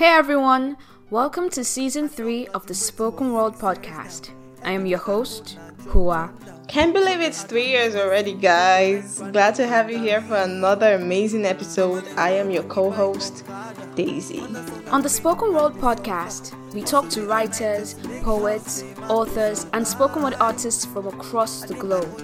Hey everyone, welcome to season 3 of the Spoken World podcast. I am your host, Hua. Can't believe it's three years already, guys. Glad to have you here for another amazing episode. I am your co host, Daisy. On the Spoken World podcast, we talk to writers, poets, authors, and spoken word artists from across the globe.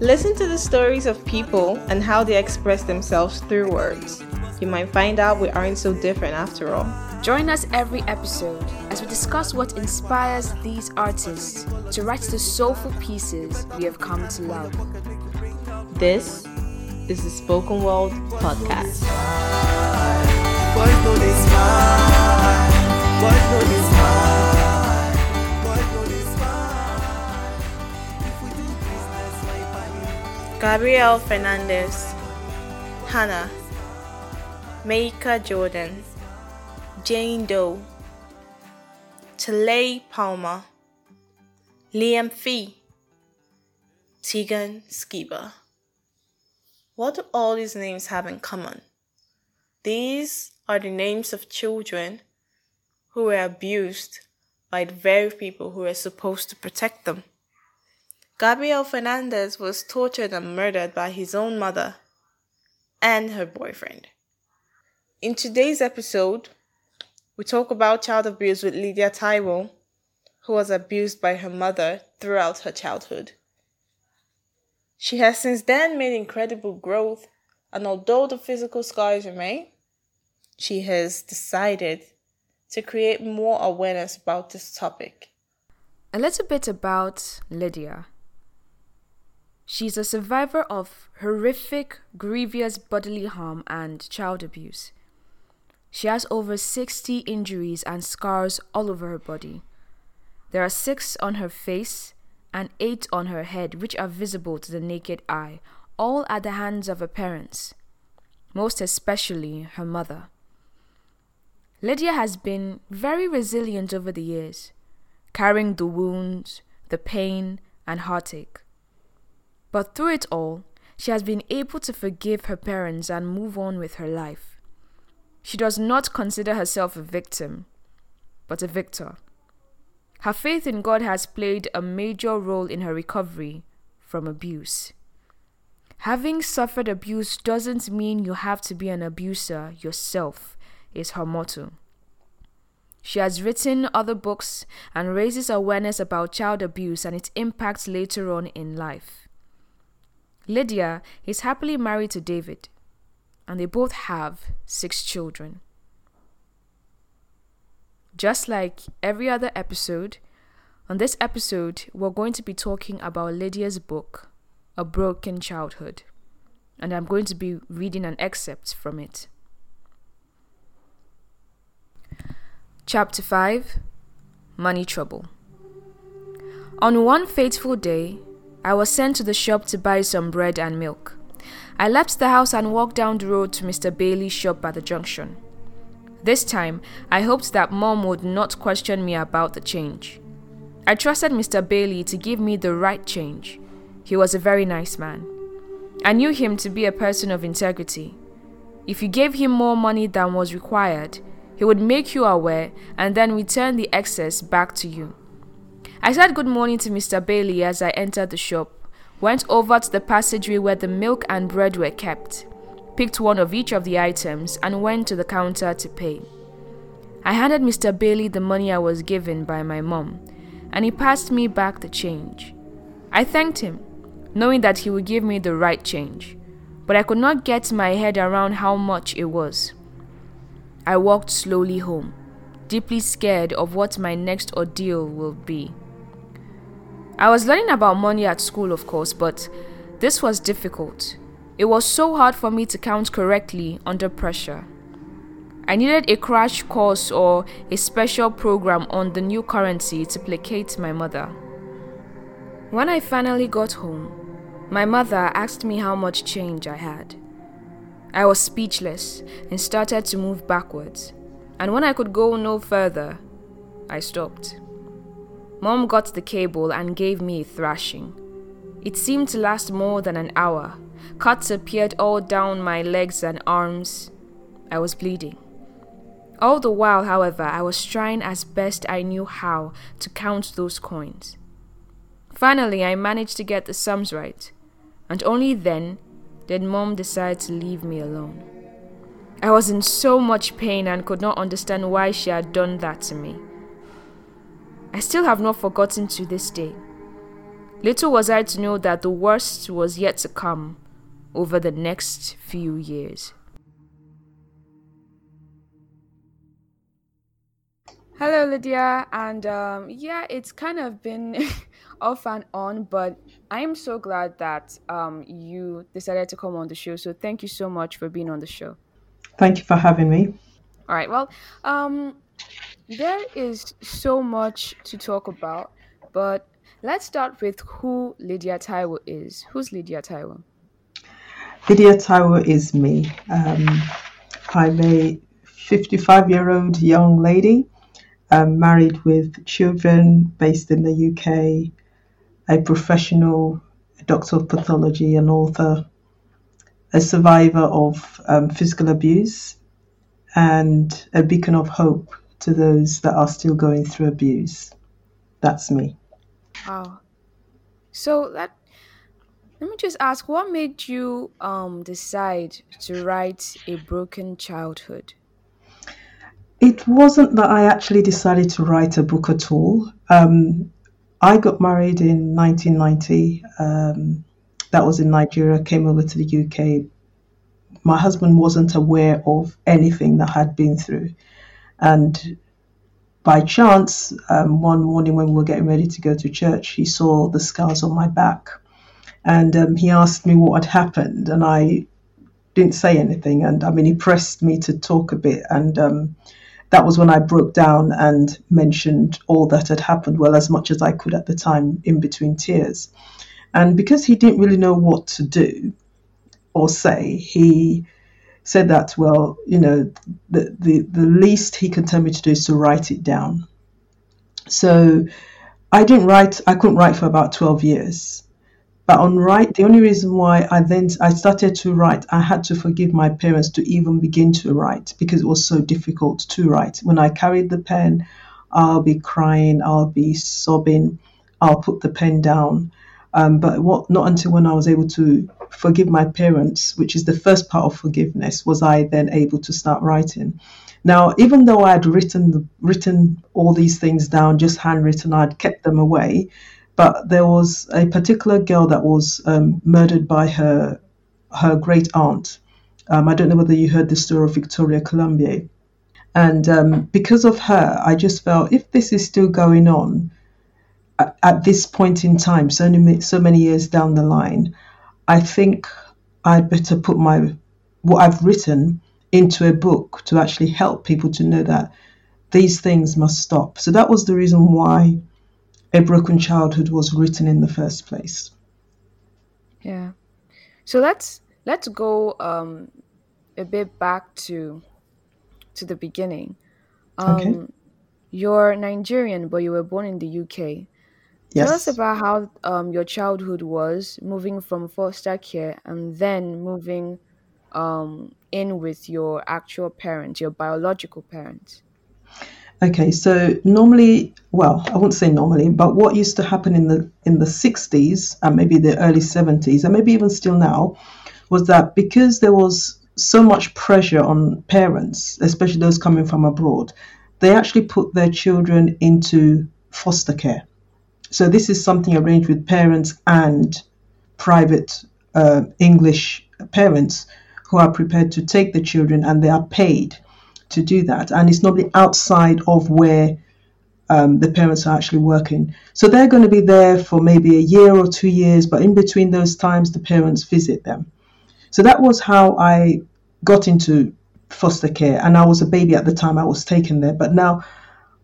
Listen to the stories of people and how they express themselves through words. You might find out we aren't so different after all. Join us every episode as we discuss what inspires these artists to write the soulful pieces we have come to love. This is the Spoken World Podcast. Gabriel Fernandez, Hannah, Maika Jordan, Jane Doe, Talay Palmer, Liam Fee, Tegan Skiba. What do all these names have in common? These are the names of children who were abused by the very people who were supposed to protect them. Gabriel Fernandez was tortured and murdered by his own mother and her boyfriend. In today's episode, we talk about child abuse with Lydia Taiwo, who was abused by her mother throughout her childhood. She has since then made incredible growth, and although the physical scars remain, she has decided to create more awareness about this topic. A little bit about Lydia. She's a survivor of horrific, grievous bodily harm and child abuse. She has over 60 injuries and scars all over her body. There are six on her face and eight on her head, which are visible to the naked eye, all at the hands of her parents, most especially her mother. Lydia has been very resilient over the years, carrying the wounds, the pain, and heartache. But through it all, she has been able to forgive her parents and move on with her life. She does not consider herself a victim, but a victor. Her faith in God has played a major role in her recovery from abuse. Having suffered abuse doesn't mean you have to be an abuser yourself, is her motto. She has written other books and raises awareness about child abuse and its impact later on in life. Lydia is happily married to David and they both have six children. Just like every other episode, on this episode, we're going to be talking about Lydia's book, A Broken Childhood, and I'm going to be reading an excerpt from it. Chapter 5 Money Trouble. On one fateful day, I was sent to the shop to buy some bread and milk. I left the house and walked down the road to Mr. Bailey's shop at the junction. This time, I hoped that Mom would not question me about the change. I trusted Mr. Bailey to give me the right change. He was a very nice man. I knew him to be a person of integrity. If you gave him more money than was required, he would make you aware and then return the excess back to you. I said good morning to Mr. Bailey as I entered the shop went over to the passageway where the milk and bread were kept, picked one of each of the items, and went to the counter to pay. I handed Mr. Bailey the money I was given by my mom, and he passed me back the change. I thanked him, knowing that he would give me the right change, but I could not get my head around how much it was. I walked slowly home, deeply scared of what my next ordeal will be. I was learning about money at school, of course, but this was difficult. It was so hard for me to count correctly under pressure. I needed a crash course or a special program on the new currency to placate my mother. When I finally got home, my mother asked me how much change I had. I was speechless and started to move backwards, and when I could go no further, I stopped. Mom got the cable and gave me a thrashing. It seemed to last more than an hour. Cuts appeared all down my legs and arms. I was bleeding. All the while, however, I was trying as best I knew how to count those coins. Finally, I managed to get the sums right, and only then did Mom decide to leave me alone. I was in so much pain and could not understand why she had done that to me. I still have not forgotten to this day. Little was I to know that the worst was yet to come over the next few years. Hello, Lydia, and um, yeah, it's kind of been off and on, but I am so glad that um, you decided to come on the show. So thank you so much for being on the show. Thank you for having me. All right. Well, um, there is so much to talk about, but let's start with who Lydia Taiwo is. Who's Lydia Taiwo? Lydia Taiwo is me. Um, I'm a 55 year old young lady, um, married with children, based in the UK, a professional, a doctor of pathology, an author, a survivor of um, physical abuse and a beacon of hope to those that are still going through abuse. That's me. Wow. So that let me just ask what made you um decide to write a broken childhood? It wasn't that I actually decided to write a book at all. Um, I got married in 1990. Um, that was in Nigeria, came over to the UK. My husband wasn't aware of anything that I had been through. And by chance, um, one morning when we were getting ready to go to church, he saw the scars on my back. And um, he asked me what had happened. And I didn't say anything. And I mean, he pressed me to talk a bit. And um, that was when I broke down and mentioned all that had happened, well, as much as I could at the time, in between tears. And because he didn't really know what to do or say, he said that, well, you know, the, the, the least he can tell me to do is to write it down. So I didn't write, I couldn't write for about 12 years. But on write, the only reason why I then I started to write, I had to forgive my parents to even begin to write because it was so difficult to write. When I carried the pen, I'll be crying, I'll be sobbing, I'll put the pen down. Um, but what, not until when I was able to forgive my parents, which is the first part of forgiveness, was I then able to start writing. Now, even though I had written the, written all these things down, just handwritten, I'd kept them away. But there was a particular girl that was um, murdered by her her great aunt. Um, I don't know whether you heard the story of Victoria Climbié. And um, because of her, I just felt if this is still going on at, at this point in time, so many, so many years down the line, I think I'd better put my what I've written into a book to actually help people to know that these things must stop. So that was the reason why A Broken Childhood was written in the first place. Yeah. So let's let's go um, a bit back to to the beginning. Um, Okay. You're Nigerian, but you were born in the UK. Tell us Yes. about how um, your childhood was, moving from foster care and then moving um, in with your actual parents, your biological parents. Okay, so normally, well, I won't say normally, but what used to happen in the in the 60s and maybe the early 70s and maybe even still now was that because there was so much pressure on parents, especially those coming from abroad, they actually put their children into foster care. So this is something arranged with parents and private uh, English parents who are prepared to take the children and they are paid to do that. And it's normally outside of where um, the parents are actually working. So they're going to be there for maybe a year or two years, but in between those times, the parents visit them. So that was how I got into foster care. And I was a baby at the time I was taken there. But now,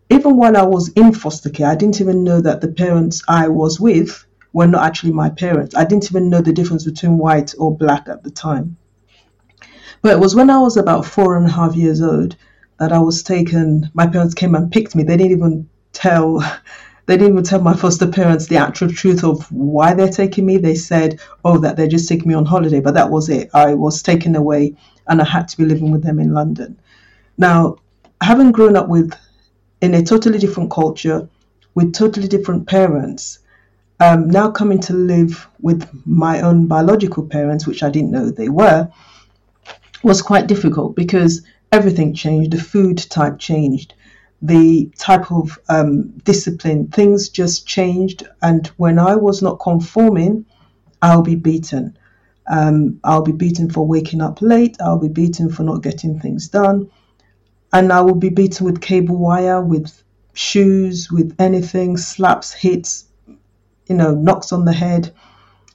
even while I was in foster care, I didn't even know that the parents I was with were not actually my parents. I didn't even know the difference between white or black at the time. But it was when I was about four and a half years old that I was taken. My parents came and picked me. They didn't even tell. They didn't even tell my foster parents the actual truth of why they're taking me. They said, "Oh, that they're just taking me on holiday." But that was it. I was taken away, and I had to be living with them in London. Now, having grown up with in a totally different culture with totally different parents, um, now coming to live with my own biological parents, which I didn't know they were, was quite difficult because everything changed. The food type changed, the type of um, discipline, things just changed. And when I was not conforming, I'll be beaten. Um, I'll be beaten for waking up late. I'll be beaten for not getting things done. And I will be beaten with cable wire, with shoes, with anything, slaps, hits, you know, knocks on the head.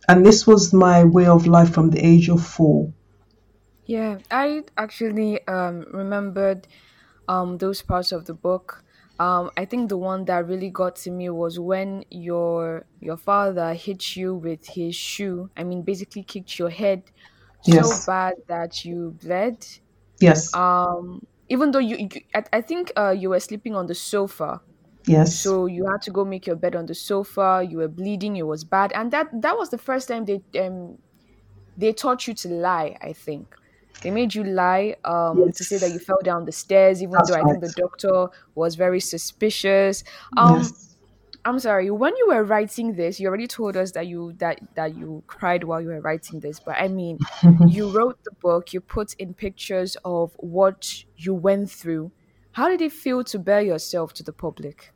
And this was my way of life from the age of four. Yeah, I actually um, remembered um, those parts of the book. Um, I think the one that really got to me was when your your father hit you with his shoe. I mean, basically kicked your head so bad that you bled. yes, Um, even though you, you I, I think uh, you were sleeping on the sofa, yes, so you had to go make your bed on the sofa. You were bleeding. It was bad, and that that was the first time they um they taught you to lie. I think they made you lie um to say that you fell down the stairs, even though That's I think the doctor was very suspicious. Um, Yes. I'm sorry. When you were writing this, you already told us that you that that you cried while you were writing this. But I mean, you wrote the book. You put in pictures of what you went through. How did it feel to bare yourself to the public?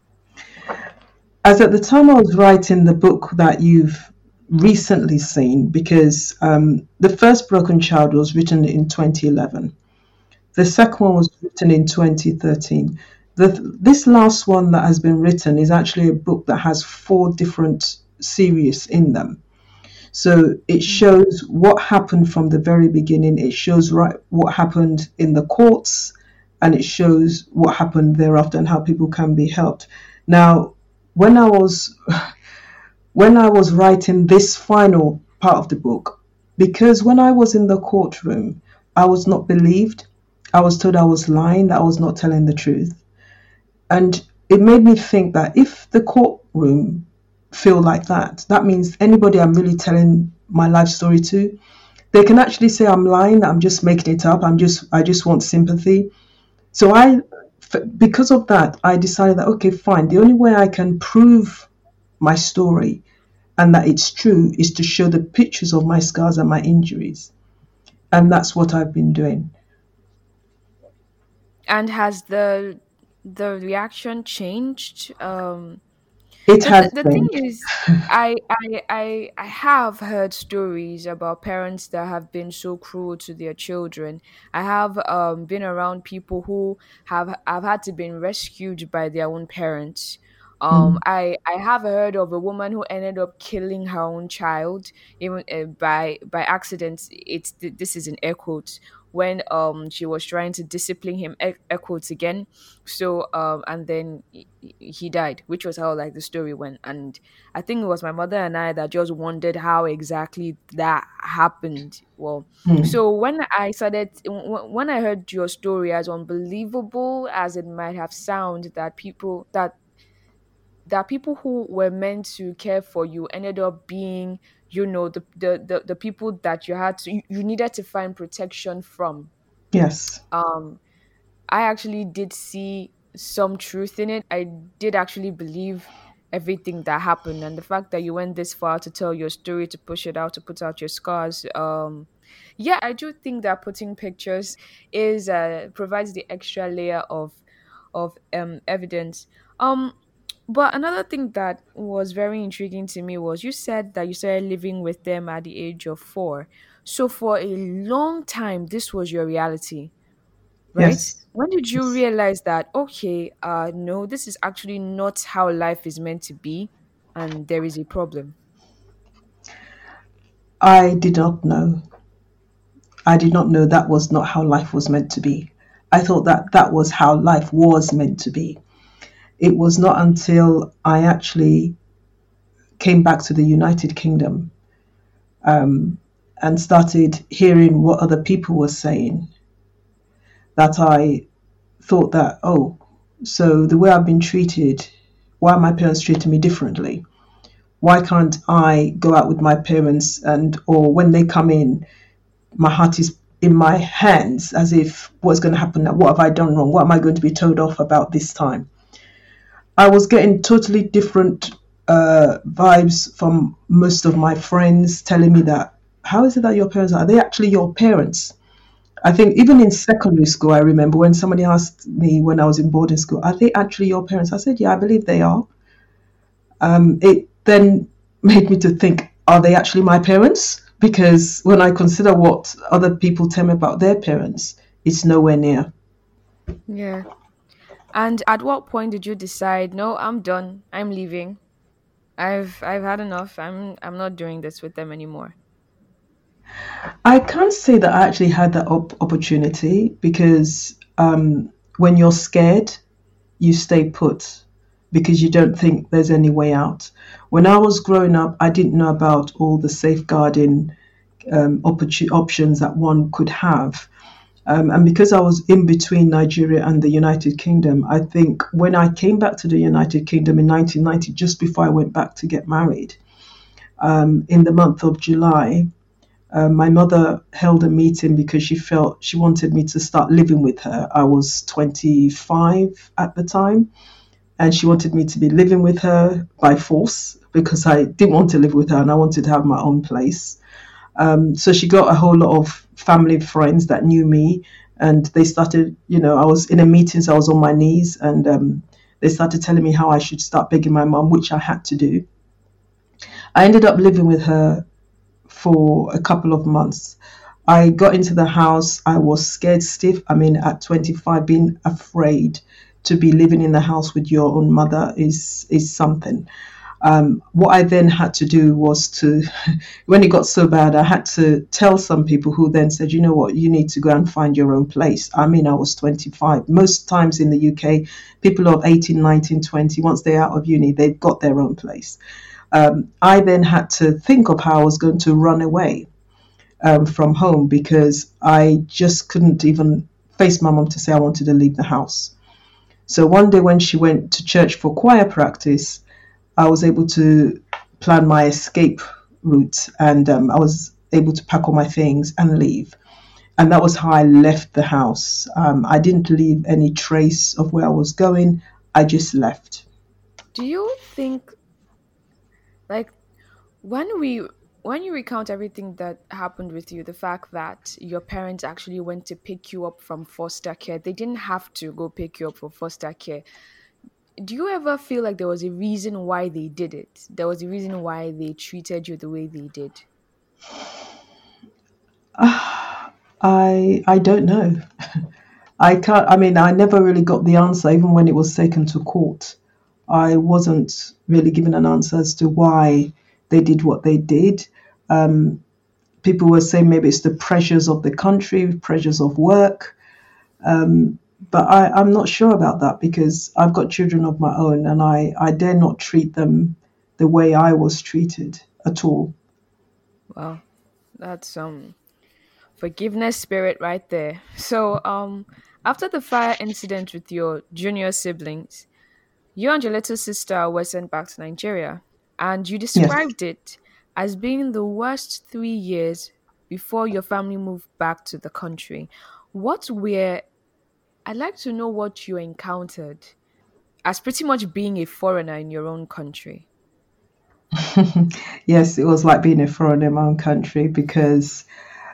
As at the time I was writing the book that you've recently seen, because um, the first Broken Child was written in 2011, the second one was written in 2013. The, this last one that has been written is actually a book that has four different series in them. So it mm. shows what happened from the very beginning. It shows right what happened in the courts, and it shows what happened thereafter and how people can be helped. Now, when I was when I was writing this final part of the book, because when I was in the courtroom, I was not believed. I was told I was lying, that I was not telling the truth. And it made me think that if the courtroom feel like that, that means anybody I'm really telling my life story to, they can actually say I'm lying, I'm just making it up, I'm just I just want sympathy. So I because of that, I decided that okay, fine. The only way I can prove my story and that it's true is to show the pictures of my scars and my injuries. And that's what I've been doing. And has the the reaction changed? Um, It the, has the thing is, I I I I have heard stories about parents that have been so cruel to their children. I have um been around people who have have had to been rescued by their own parents. Um, Mm, I I have heard of a woman who ended up killing her own child even uh, by by accident. It's this is in air quotes when um she was trying to discipline him air, air quotes again. So um and then he, died which was how like the story went. And i think it was my mother and i that just wondered how exactly that happened. Well mm, so when i started when i heard your story as unbelievable as it might have sounded that people that that people who were meant to care for you ended up being you know the the the, the people that you had to you, you needed to find protection from yes. um I actually did see some truth in it. I did actually believe everything that happened and the fact that you went this far to tell your story, to push it out, to put out your scars. Um yeah, I do think that putting pictures is uh provides the extra layer of of um evidence. Um but another thing that was very intriguing to me was you said that you started living with them at the age of four. So for a long time this was your reality right? Yes. When did you realize that, okay, uh, no, this is actually not how life is meant to be, and there is a problem? I did not know. I did not know that was not how life was meant to be. I thought that that was how life was meant to be. It was not until I actually came back to the United Kingdom um, and started hearing what other people were saying that I thought that, oh, so the way I've been treated, why are my parents treating me differently? Why can't I go out with my parents and, or when they come in, my heart is in my hands as if what's going to happen now? What have I done wrong? What am I going to be told off about this time? I was getting totally different uh, vibes from most of my friends telling me that how is it that your parents are, are they actually your parents? I think even in secondary school, I remember when somebody asked me when I was in boarding school, are they actually your parents? I said, yeah, I believe they are. Um, it then made me to think, are they actually my parents? Because when I consider what other people tell me about their parents, it's nowhere near. Yeah. And at what point did you decide, no, I'm done. I'm leaving. I've I've had enough. I'm I'm not doing this with them anymore. I can't say that I actually had that op- opportunity because um, when you're scared, you stay put because you don't think there's any way out. When I was growing up, I didn't know about all the safeguarding um, opportun- options that one could have. Um, and because I was in between Nigeria and the United Kingdom, I think when I came back to the United Kingdom in 1990, just before I went back to get married, um, in the month of July, uh, my mother held a meeting because she felt she wanted me to start living with her. I was 25 at the time, and she wanted me to be living with her by force because I didn't want to live with her and I wanted to have my own place. Um, so she got a whole lot of family friends that knew me, and they started, you know, I was in a meeting, so I was on my knees, and um, they started telling me how I should start begging my mom, which I had to do. I ended up living with her for a couple of months. I got into the house, I was scared stiff. I mean, at 25, being afraid to be living in the house with your own mother is is something. Um, what I then had to do was to, when it got so bad, I had to tell some people who then said, you know what, you need to go and find your own place. I mean, I was 25. Most times in the UK, people of 18, 19, 20, once they're out of uni, they've got their own place. Um, I then had to think of how I was going to run away um, from home because I just couldn't even face my mom to say I wanted to leave the house. So one day when she went to church for choir practice, I was able to plan my escape route and um, I was able to pack all my things and leave. And that was how I left the house. Um, I didn't leave any trace of where I was going, I just left. Do you think, like, when we when you recount everything that happened with you, the fact that your parents actually went to pick you up from foster care, they didn't have to go pick you up for foster care do you ever feel like there was a reason why they did it? There was a reason why they treated you the way they did? I I don't know. I can't. I mean, I never really got the answer, even when it was taken to court. I wasn't really given an answer as to why they did what they did. Um, people were saying maybe it's the pressures of the country, pressures of work. Um, but I, I'm not sure about that because I've got children of my own and I, I dare not treat them the way I was treated at all. Wow. That's um forgiveness spirit right there. So um after the fire incident with your junior siblings, you and your little sister were sent back to Nigeria and you described yes. it as being the worst three years before your family moved back to the country. What were I'd like to know what you encountered as pretty much being a foreigner in your own country. yes, it was like being a foreigner in my own country because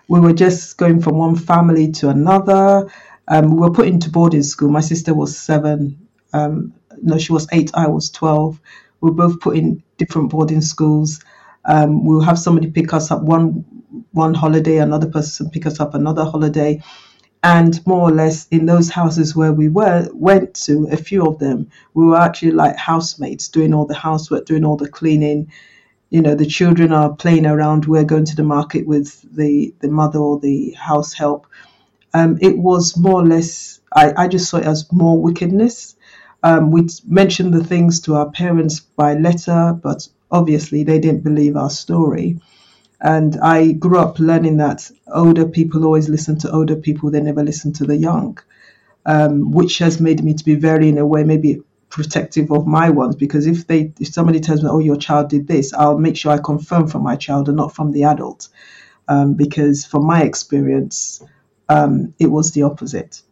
we were just going from one family to another. Um, we were put into boarding school. My sister was seven. Um, no, she was eight. I was 12. We were both put in different boarding schools. Um, we'll have somebody pick us up one one holiday, another person pick us up another holiday and more or less in those houses where we were went to a few of them we were actually like housemates doing all the housework doing all the cleaning. You know the children are playing around. We're going to the market with the the mother or the house help. Um, it was more or less I, I just saw it as more wickedness. Um, we mentioned the things to our parents by letter but obviously they didn't believe our story and I grew up learning that older people always listen to older people, they never listen to the young, um, which has made me to be very, in a way, maybe protective of my ones because if they if somebody tells me oh your child did this i'll make sure i confirm from my child and not from the adult um, because from my experience um, it was the opposite.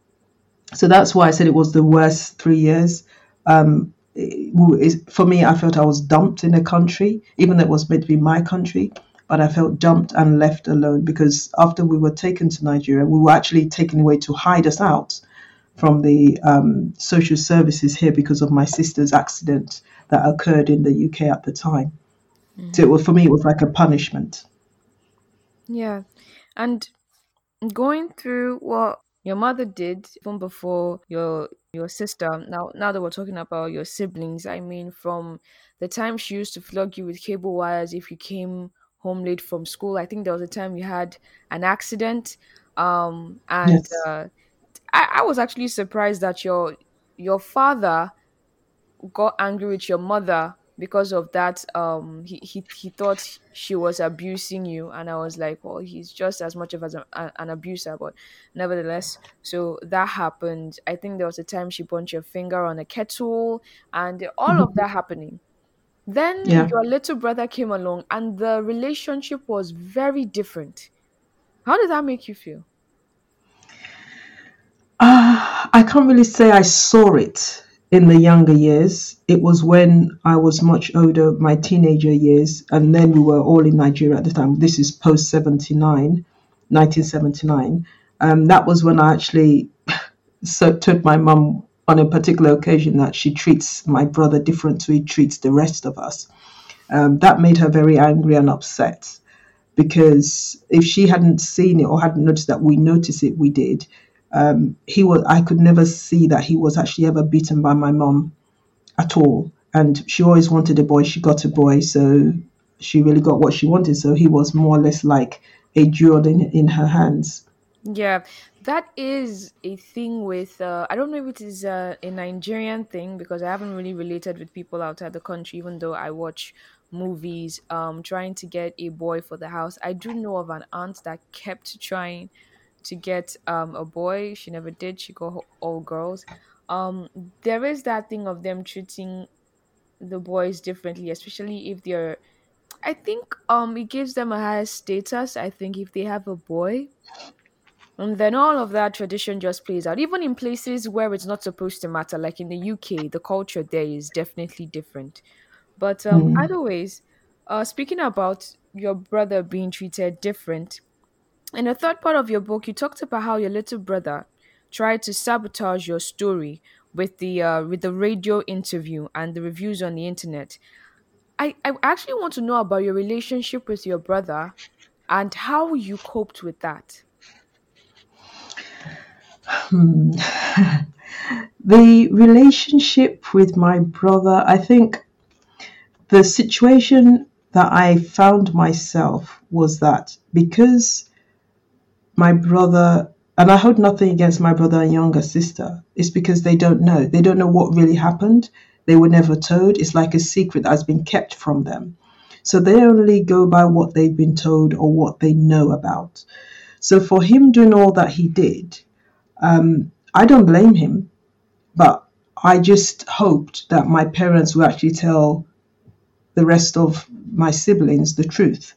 So that's why I said it was the worst three years. Um, it, for me, I felt I was dumped in a country, even though it was meant to be my country, but I felt dumped and left alone because after we were taken to Nigeria, we were actually taken away to hide us out from the um, social services here because of my sister's accident that occurred in the UK at the time. Mm. So it was, for me, it was like a punishment. Yeah, and going through what your mother did even before your your sister. Now, now that we're talking about your siblings, I mean, from the time she used to flog you with cable wires if you came home late from school. I think there was a time you had an accident, um, and Yes. uh, I, I was actually surprised that your your father got angry with your mother because of that um he, he he thought she was abusing you and i was like well he's just as much of as a, an abuser but nevertheless so that happened i think there was a time she burnt your finger on a kettle and all of Mhm. that happening then Yeah. your little brother came along and the relationship was very different how did that make you feel Uh, I can't really say I saw it in the younger years. It was when I was much older, my teenager years, and then we were all in Nigeria at the time. This is post 79, 1979. Um, that was when I actually so told my mum on a particular occasion that she treats my brother different to he treats the rest of us. Um, that made her very angry and upset because if she hadn't seen it or hadn't noticed that we noticed it, we did. Um, he was. I could never see that he was actually ever beaten by my mom at all. And she always wanted a boy. She got a boy, so she really got what she wanted. So he was more or less like a jewel in in her hands. Yeah, that is a thing with uh, I don't know if it is uh, a Nigerian thing because I haven't really related with people outside the country, even though I watch movies um trying to get a boy for the house. I do know of an aunt that kept trying to get um a boy. She never did. She got all girls. Um, there is that thing of them treating the boys differently, especially if they're. I think um it gives them a higher status. I think if they have a boy and then all of that tradition just plays out, even in places where it's not supposed to matter, like in the UK, the culture there is definitely different. But um, Mm. either ways, uh, speaking about your brother being treated different, in the third part of your book, you talked about how your little brother tried to sabotage your story with the uh, with the radio interview and the reviews on the internet. I, I actually want to know about your relationship with your brother and how you coped with that. Hmm. The relationship with my brother, I think the situation that I found myself was that because my brother, and I hold nothing against my brother and younger sister, it's because they don't know. They don't know what really happened. They were never told. It's like a secret that has been kept from them. So they only go by what they've been told or what they know about. So for him doing all that he did, um, I don't blame him, but I just hoped that my parents would actually tell the rest of my siblings the truth.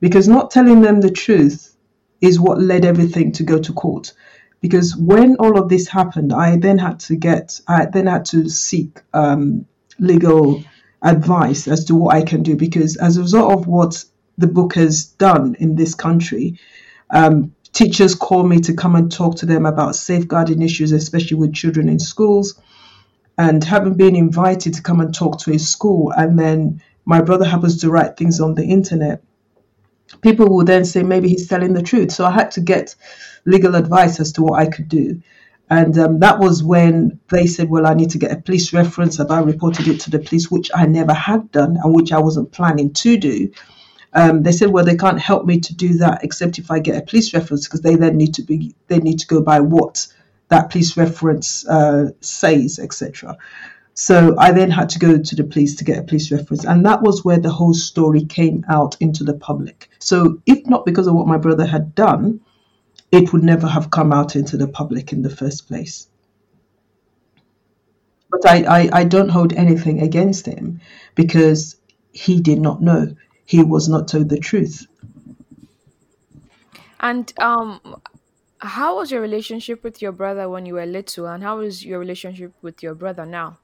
Because not telling them the truth is what led everything to go to court. Because when all of this happened, I then had to get, I then had to seek um, legal advice as to what I can do. Because as a result of what the book has done in this country, um, teachers call me to come and talk to them about safeguarding issues, especially with children in schools. And having been invited to come and talk to a school, and then my brother happens to write things on the internet, people will then say maybe he's telling the truth. So I had to get legal advice as to what I could do. And um, that was when they said, Well, I need to get a police reference. And I reported it to the police, which I never had done and which I wasn't planning to do. Um, they said, Well, they can't help me to do that except if I get a police reference because they then need to be they need to go by what that police reference uh, says, etc. So I then had to go to the police to get a police reference, and that was where the whole story came out into the public. So if not because of what my brother had done, it would never have come out into the public in the first place. But I, I, I don't hold anything against him because he did not know. He was not told the truth. And um, How was your relationship with your brother when you were little, and how is your relationship with your brother now?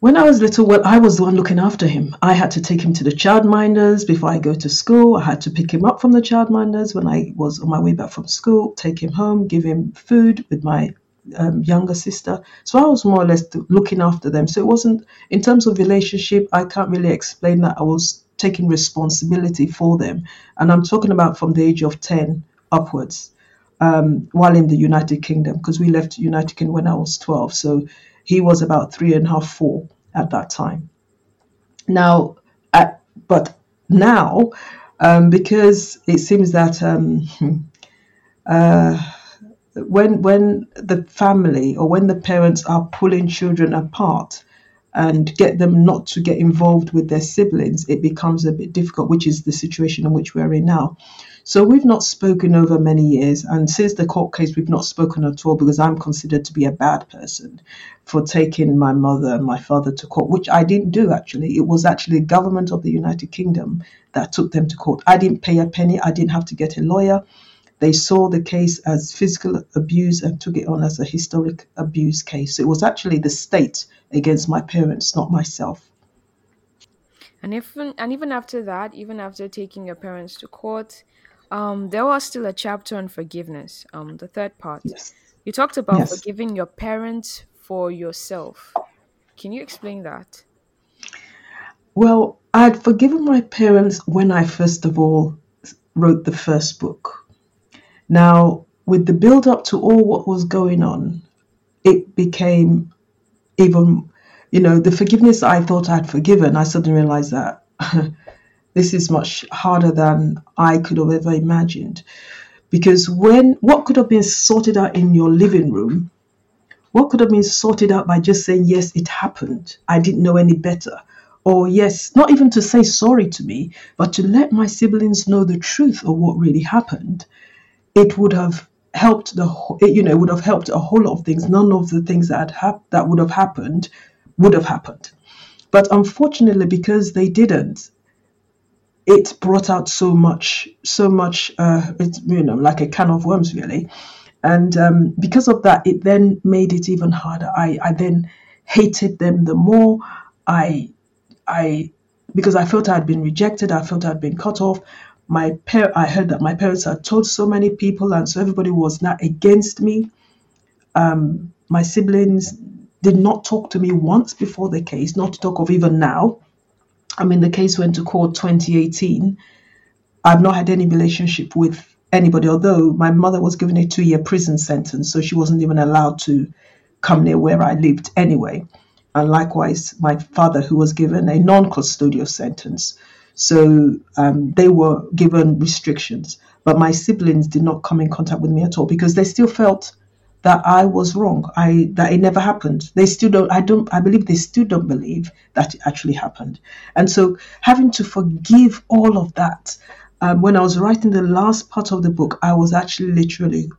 When I was little, well, I was the one looking after him. I had to take him to the childminders before I go to school. I had to pick him up from the childminders when I was on my way back from school, take him home, give him food with my um, younger sister. So I was more or less looking after them. So it wasn't, in terms of relationship, I can't really explain that I was taking responsibility for them. And I'm talking about from the age of 10 upwards um, while in the United Kingdom, because we left United Kingdom when I was 12. So he was about three and a half, four at that time. Now, at, but now, um, because it seems that um, uh, when when the family or when the parents are pulling children apart and get them not to get involved with their siblings, it becomes a bit difficult, which is the situation in which we're in now. So we've not spoken over many years, and since the court case, we've not spoken at all because I'm considered to be a bad person for taking my mother and my father to court, which I didn't do actually. It was actually the government of the United Kingdom that took them to court. I didn't pay a penny, I didn't have to get a lawyer. They saw the case as physical abuse and took it on as a historic abuse case. So it was actually the state against my parents, not myself. And even and even after that, even after taking your parents to court, um, there was still a chapter on forgiveness. Um, the third part. Yes. You talked about Yes. forgiving your parents for yourself. Can you explain that? Well, I'd forgiven my parents when I first of all wrote the first book. Now, with the build up to all what was going on, it became even, you know, the forgiveness I thought I'd forgiven, I suddenly realized that this is much harder than I could have ever imagined. Because when what could have been sorted out in your living room, what could have been sorted out by just saying, Yes, it happened. I didn't know any better. Or, yes, not even to say sorry to me, but to let my siblings know the truth of what really happened it would have helped the you know it would have helped a whole lot of things. None of the things that had hap- that would have happened would have happened. But unfortunately because they didn't it brought out so much so much uh it's you know like a can of worms really. And um, because of that it then made it even harder. I i then hated them the more. I I because I felt I had been rejected, I felt I had been cut off. My par- I heard that my parents had told so many people, and so everybody was now against me. Um, my siblings did not talk to me once before the case, not to talk of even now. I mean, the case went to court 2018. I've not had any relationship with anybody, although my mother was given a two year prison sentence, so she wasn't even allowed to come near where I lived anyway. And likewise, my father, who was given a non custodial sentence. So um, they were given restrictions. But my siblings did not come in contact with me at all because they still felt that I was wrong. I that it never happened. They still don't. I don't. I believe they still don't believe that it actually happened. And so having to forgive all of that. Um, when I was writing the last part of the book, I was actually literally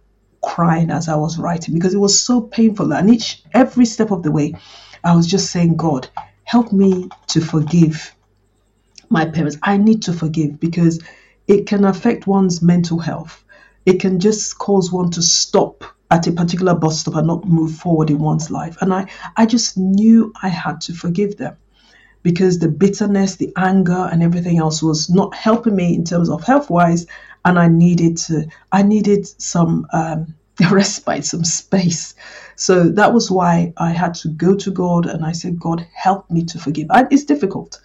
crying as I was writing because it was so painful. And each every step of the way, I was just saying, God, help me to forgive my parents. I need to forgive because it can affect one's mental health. It can just cause one to stop at a particular bus stop and not move forward in one's life. And I, I just knew I had to forgive them because the bitterness, the anger, and everything else was not helping me in terms of health wise. And I needed to, I needed some um, respite, some space. So that was why I had to go to God and I said, God, help me to forgive. And it's difficult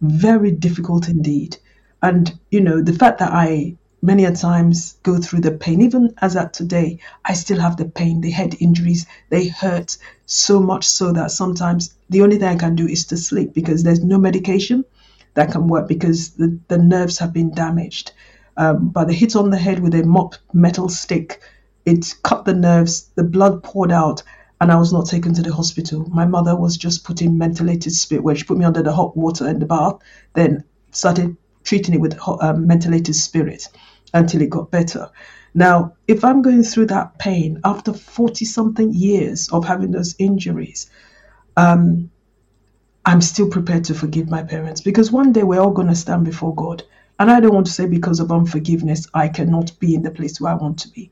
very difficult indeed. And you know, the fact that I many a times go through the pain, even as at today, I still have the pain, the head injuries, they hurt so much so that sometimes the only thing I can do is to sleep because there's no medication that can work because the, the nerves have been damaged. Um, by the hit on the head with a mop metal stick, it cut the nerves, the blood poured out, and I was not taken to the hospital. My mother was just put in mentholated spirit, where she put me under the hot water in the bath, then started treating it with hot, um, spirit until it got better. Now, if I'm going through that pain after 40 something years of having those injuries, I'm still prepared to forgive my parents because one day we're all going to stand before God. And I don't want to say because of unforgiveness, I cannot be in the place where I want to be.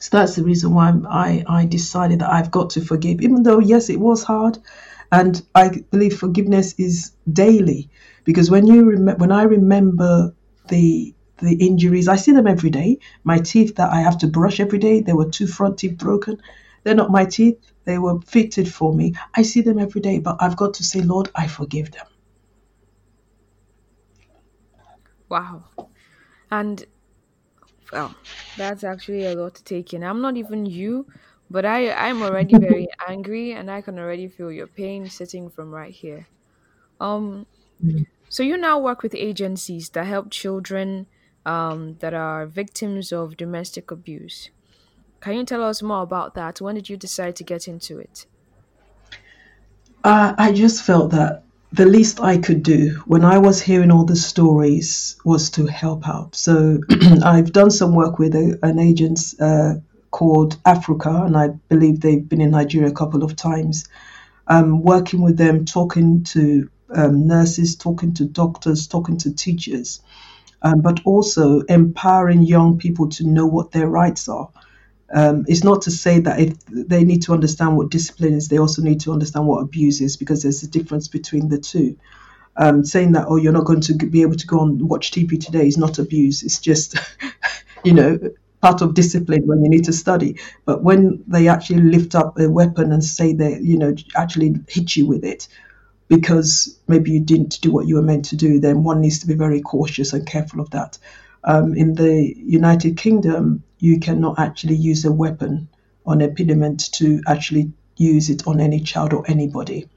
So that's the reason why I, I decided that I've got to forgive, even though, yes, it was hard. And I believe forgiveness is daily because when you rem- when I remember the the injuries, I see them every day. My teeth that I have to brush every day, there were two front teeth broken. They're not my teeth, they were fitted for me. I see them every day, but I've got to say, Lord, I forgive them. Wow. And well, that's actually a lot to take in. I'm not even you, but I I'm already very angry and I can already feel your pain sitting from right here. Um so you now work with agencies that help children um, that are victims of domestic abuse. Can you tell us more about that? When did you decide to get into it? Uh, I just felt that the least I could do when I was hearing all the stories was to help out. So I've done some work with a, an agent uh, called AFRUCA, and I believe they've been in Nigeria a couple of times. Um, working with them, talking to um, nurses, talking to doctors, talking to teachers, um, but also empowering young people to know what their rights are. Um, it's not to say that if they need to understand what discipline is, they also need to understand what abuse is because there's a difference between the two. Um, saying that, oh, you're not going to be able to go and watch TV today is not abuse. It's just, you know, part of discipline when you need to study. But when they actually lift up a weapon and say they, you know, actually hit you with it because maybe you didn't do what you were meant to do, then one needs to be very cautious and careful of that. Um, in the United Kingdom, you cannot actually use a weapon on a pediment to actually use it on any child or anybody.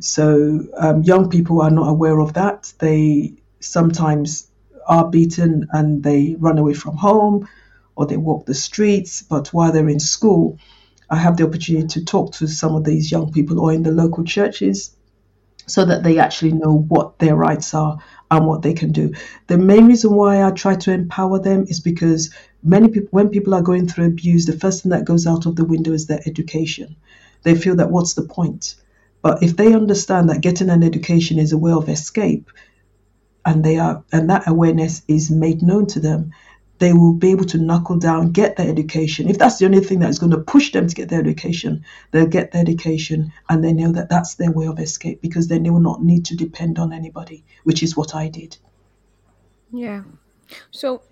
So um, young people are not aware of that. They sometimes are beaten and they run away from home or they walk the streets. But while they're in school, I have the opportunity to talk to some of these young people or in the local churches so that they actually know what their rights are and what they can do. The main reason why I try to empower them is because many people, when people are going through abuse, the first thing that goes out of the window is their education. They feel that what's the point? But if they understand that getting an education is a way of escape, and they are, and that awareness is made known to them, they will be able to knuckle down, get their education. If that's the only thing that's going to push them to get their education, they'll get their education and they know that that's their way of escape because then they will not need to depend on anybody, which is what I did. Yeah. So,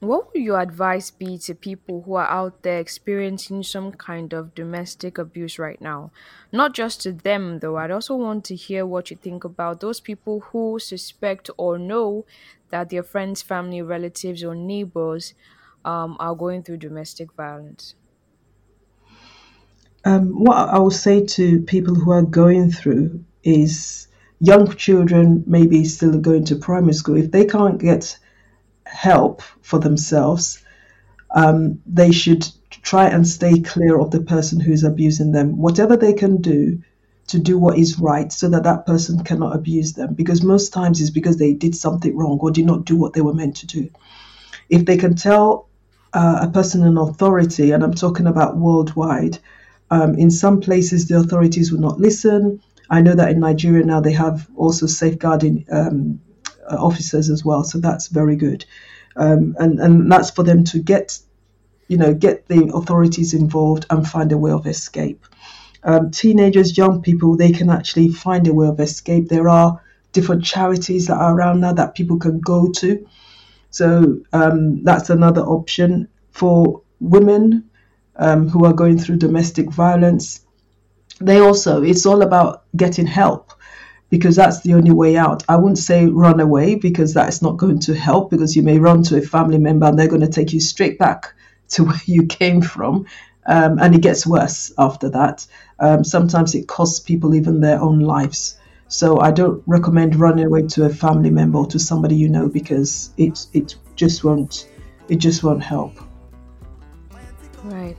what would your advice be to people who are out there experiencing some kind of domestic abuse right now? Not just to them, though. I'd also want to hear what you think about those people who suspect or know that their friends, family, relatives, or neighbors um, are going through domestic violence? Um, what I will say to people who are going through is young children, maybe still going to primary school, if they can't get help for themselves, um, they should try and stay clear of the person who's abusing them. Whatever they can do to do what is right so that that person cannot abuse them. Because most times it's because they did something wrong or did not do what they were meant to do. If they can tell uh, a person in authority and i'm talking about worldwide um, in some places the authorities will not listen. I know that in nigeria now they have also safeguarding um, uh, officers as well so that's very good. Um, and and that's for them to get you know get the authorities involved and find a way of escape um, teenagers, young people, they can actually find a way of escape. There are different charities that are around now that people can go to. So um, that's another option for women um, who are going through domestic violence. They also, it's all about getting help because that's the only way out. I wouldn't say run away because that's not going to help because you may run to a family member and they're going to take you straight back to where you came from. Um, and it gets worse after that. Um, sometimes it costs people even their own lives. So I don't recommend running away to a family member or to somebody you know because it it just won't it just won't help. Right.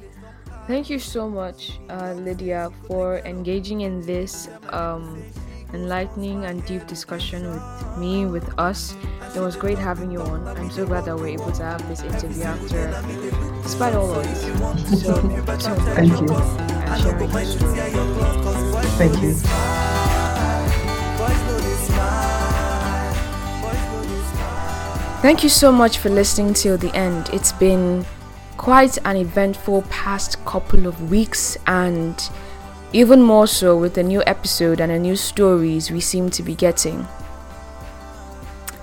Thank you so much, uh, Lydia, for engaging in this um, enlightening and deep discussion with me, with us. It was great having you on. I'm so glad that we're able to have this interview after, despite all odds. So, so Thank you. and sharing. Thank you. Thank you so much for listening till the end. It's been quite an eventful past couple of weeks, and even more so with the new episode and the new stories we seem to be getting.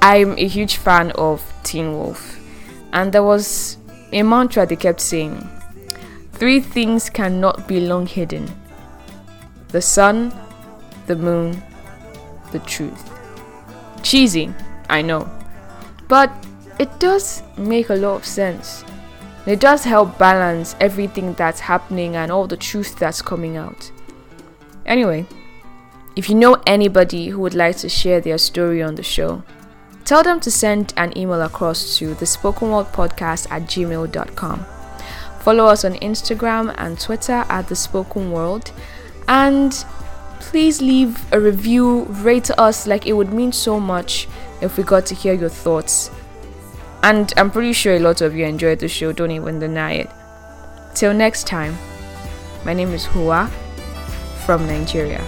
I'm a huge fan of Teen Wolf, and there was a mantra they kept saying Three things cannot be long hidden the sun, the moon, the truth. Cheesy, I know, but it does make a lot of sense. It does help balance everything that's happening and all the truth that's coming out. Anyway, if you know anybody who would like to share their story on the show, tell them to send an email across to the spoken podcast at gmail.com. Follow us on Instagram and Twitter at the spoken world and please leave a review, rate us like it would mean so much if we got to hear your thoughts and I'm pretty sure a lot of you enjoyed the show, don't even deny it. Till next time, my name is Hua from Nigeria.